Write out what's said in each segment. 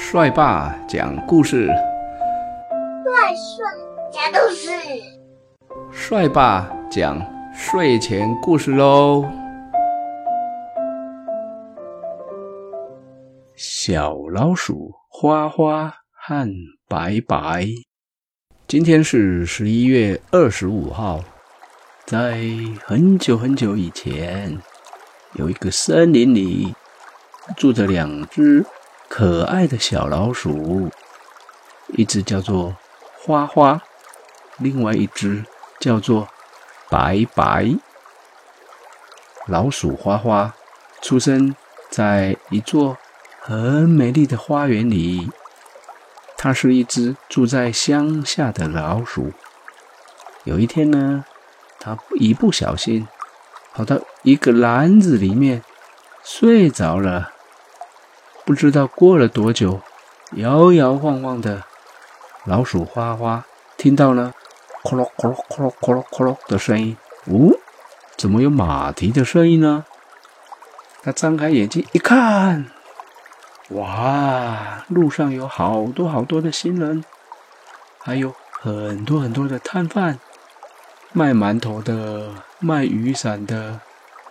帅爸讲故事，帅帅讲故事，帅爸讲睡前故事喽。小老鼠花花和白白，今天是十一月二十五号，在很久很久以前，有一个森林里住着两只。可爱的小老鼠，一只叫做花花，另外一只叫做白白。老鼠花花出生在一座很美丽的花园里，它是一只住在乡下的老鼠。有一天呢，它一不小心跑到一个篮子里面睡着了。不知道过了多久，摇摇晃晃的老鼠花花听到了咕噜咕噜咕噜咕噜咕噜的声音。哦，怎么有马蹄的声音呢？他张开眼睛一看，哇，路上有好多好多的行人，还有很多很多的摊贩，卖馒头的、卖雨伞的、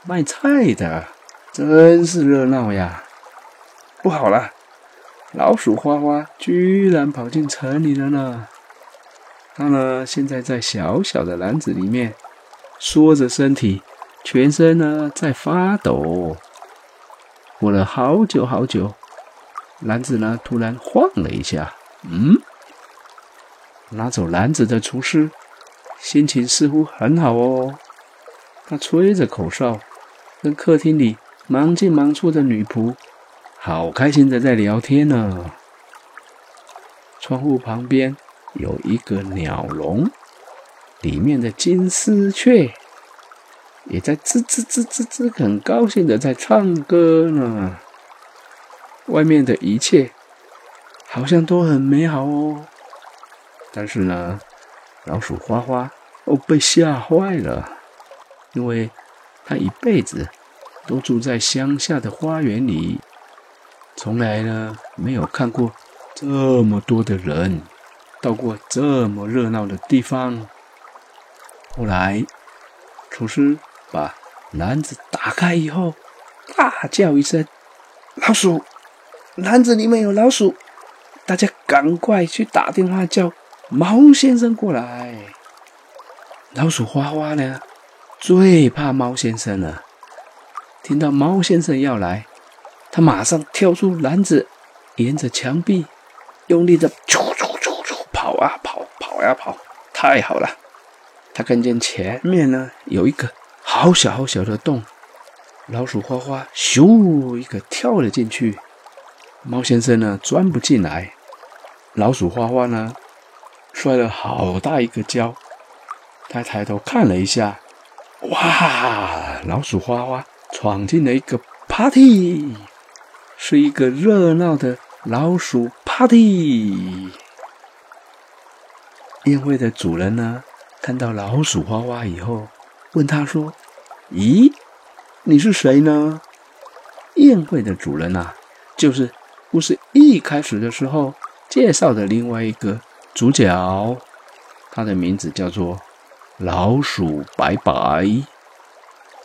卖菜的，真是热闹呀。不好了，老鼠花花居然跑进城里了呢！它呢，现在在小小的篮子里面缩着身体，全身呢在发抖。过了好久好久，篮子呢突然晃了一下。嗯，拿走篮子的厨师心情似乎很好哦。他吹着口哨，跟客厅里忙进忙出的女仆。好开心的在聊天呢。窗户旁边有一个鸟笼，里面的金丝雀也在吱吱吱吱吱，很高兴的在唱歌呢。外面的一切好像都很美好哦。但是呢，老鼠花花哦被吓坏了，因为它一辈子都住在乡下的花园里。从来呢没有看过这么多的人，到过这么热闹的地方。后来，厨师把篮子打开以后，大叫一声：“老鼠！篮子里面有老鼠！大家赶快去打电话叫猫先生过来。”老鼠花花呢，最怕猫先生了。听到猫先生要来。他马上跳出篮子，沿着墙壁用力的啾啾啾啾跑啊跑，跑呀跑，太好了！他看见前面呢有一个好小好小的洞，老鼠花花咻一个跳了进去，猫先生呢钻不进来，老鼠花花呢摔了好大一个跤。他抬头看了一下，哇！老鼠花花闯进了一个 party。是一个热闹的老鼠 party。宴会的主人呢，看到老鼠花花以后，问他说：“咦，你是谁呢？”宴会的主人呐，就是故事一开始的时候介绍的另外一个主角，他的名字叫做老鼠白白。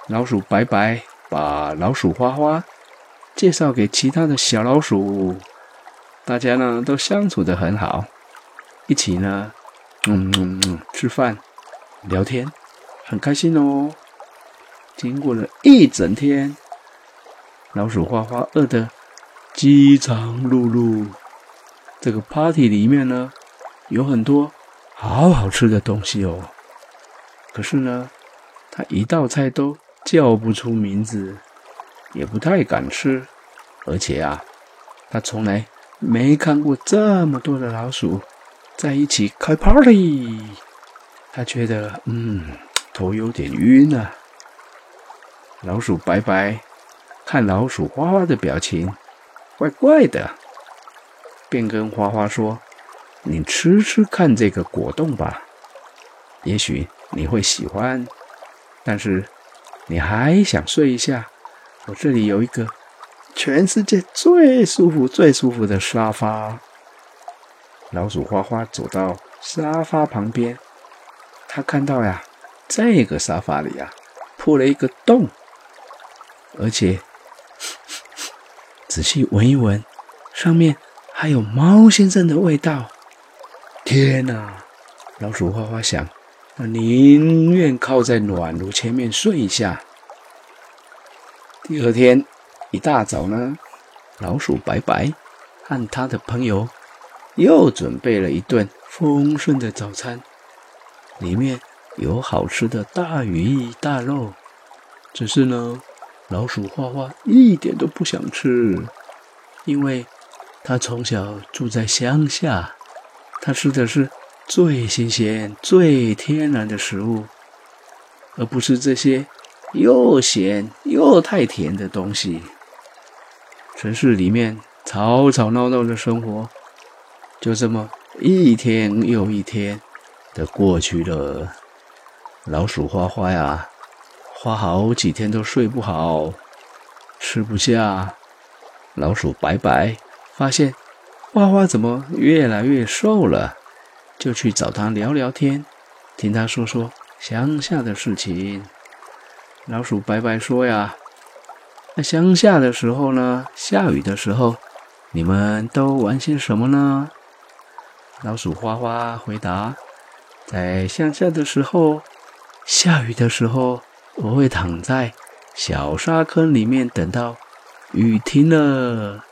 老鼠白白把老鼠花花。介绍给其他的小老鼠，大家呢都相处的很好，一起呢，嗯嗯嗯，吃饭、聊天，很开心哦。经过了一整天，老鼠花花饿得饥肠辘辘。这个 party 里面呢，有很多好好吃的东西哦。可是呢，他一道菜都叫不出名字。也不太敢吃，而且啊，他从来没看过这么多的老鼠在一起开 party。他觉得，嗯，头有点晕啊。老鼠白白看老鼠花花的表情怪怪的，便跟花花说：“你吃吃看这个果冻吧，也许你会喜欢。但是你还想睡一下？”我这里有一个全世界最舒服、最舒服的沙发。老鼠花花走到沙发旁边，他看到呀，这个沙发里啊，破了一个洞，而且仔细闻一闻，上面还有猫先生的味道。天哪！老鼠花花想，我宁愿靠在暖炉前面睡一下。第二天一大早呢，老鼠白白和他的朋友又准备了一顿丰盛的早餐，里面有好吃的大鱼大肉。只是呢，老鼠花花一点都不想吃，因为他从小住在乡下，他吃的是最新鲜、最天然的食物，而不是这些。又咸又太甜的东西。城市里面吵吵闹闹的生活，就这么一天又一天的过去了。老鼠花花呀，花好几天都睡不好，吃不下。老鼠白白发现花花怎么越来越瘦了，就去找他聊聊天，听他说说乡下的事情。老鼠白白说：“呀，那乡下的时候呢？下雨的时候，你们都玩些什么呢？”老鼠花花回答：“在乡下的时候，下雨的时候，我会躺在小沙坑里面，等到雨停了。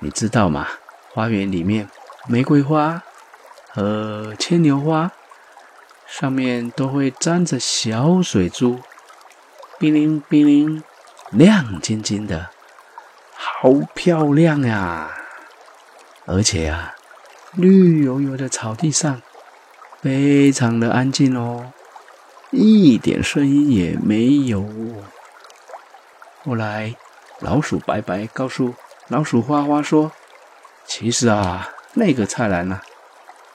你知道吗？花园里面玫瑰花和牵牛花上面都会沾着小水珠。”冰凌冰凌，亮晶晶的，好漂亮呀！而且呀，绿油油的草地上，非常的安静哦，一点声音也没有。后来，老鼠白白告诉老鼠花花说：“其实啊，那个菜篮呢，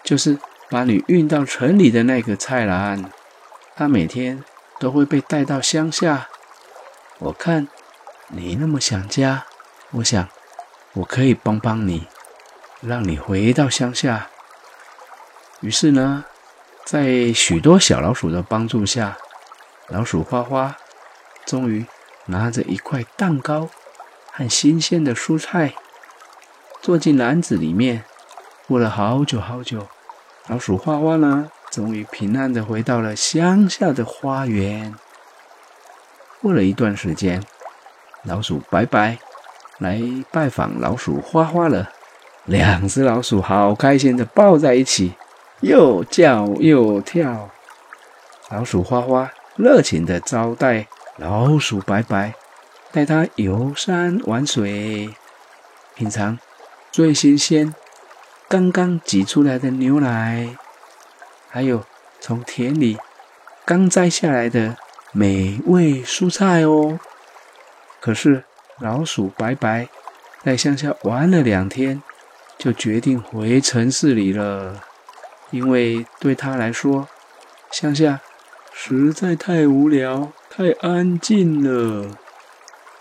就是把你运到城里的那个菜篮，它每天。”都会被带到乡下。我看你那么想家，我想我可以帮帮你，让你回到乡下。于是呢，在许多小老鼠的帮助下，老鼠花花终于拿着一块蛋糕和新鲜的蔬菜，坐进篮子里面。过了好久好久，老鼠花花呢？终于平安的回到了乡下的花园。过了一段时间，老鼠白白来拜访老鼠花花了。两只老鼠好开心的抱在一起，又叫又跳。老鼠花花热情的招待老鼠白白，带它游山玩水，品尝最新鲜、刚刚挤出来的牛奶。还有从田里刚摘下来的美味蔬菜哦。可是老鼠白白在乡下玩了两天，就决定回城市里了，因为对他来说，乡下实在太无聊、太安静了。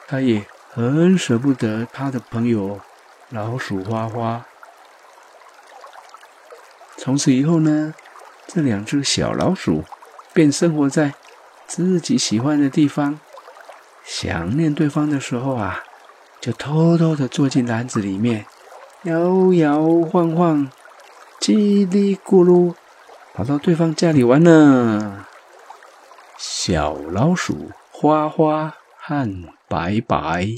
他也很舍不得他的朋友老鼠花花。从此以后呢？这两只小老鼠便生活在自己喜欢的地方。想念对方的时候啊，就偷偷的坐进篮子里面，摇摇晃晃，叽里咕噜，跑到对方家里玩呢。小老鼠花花和白白。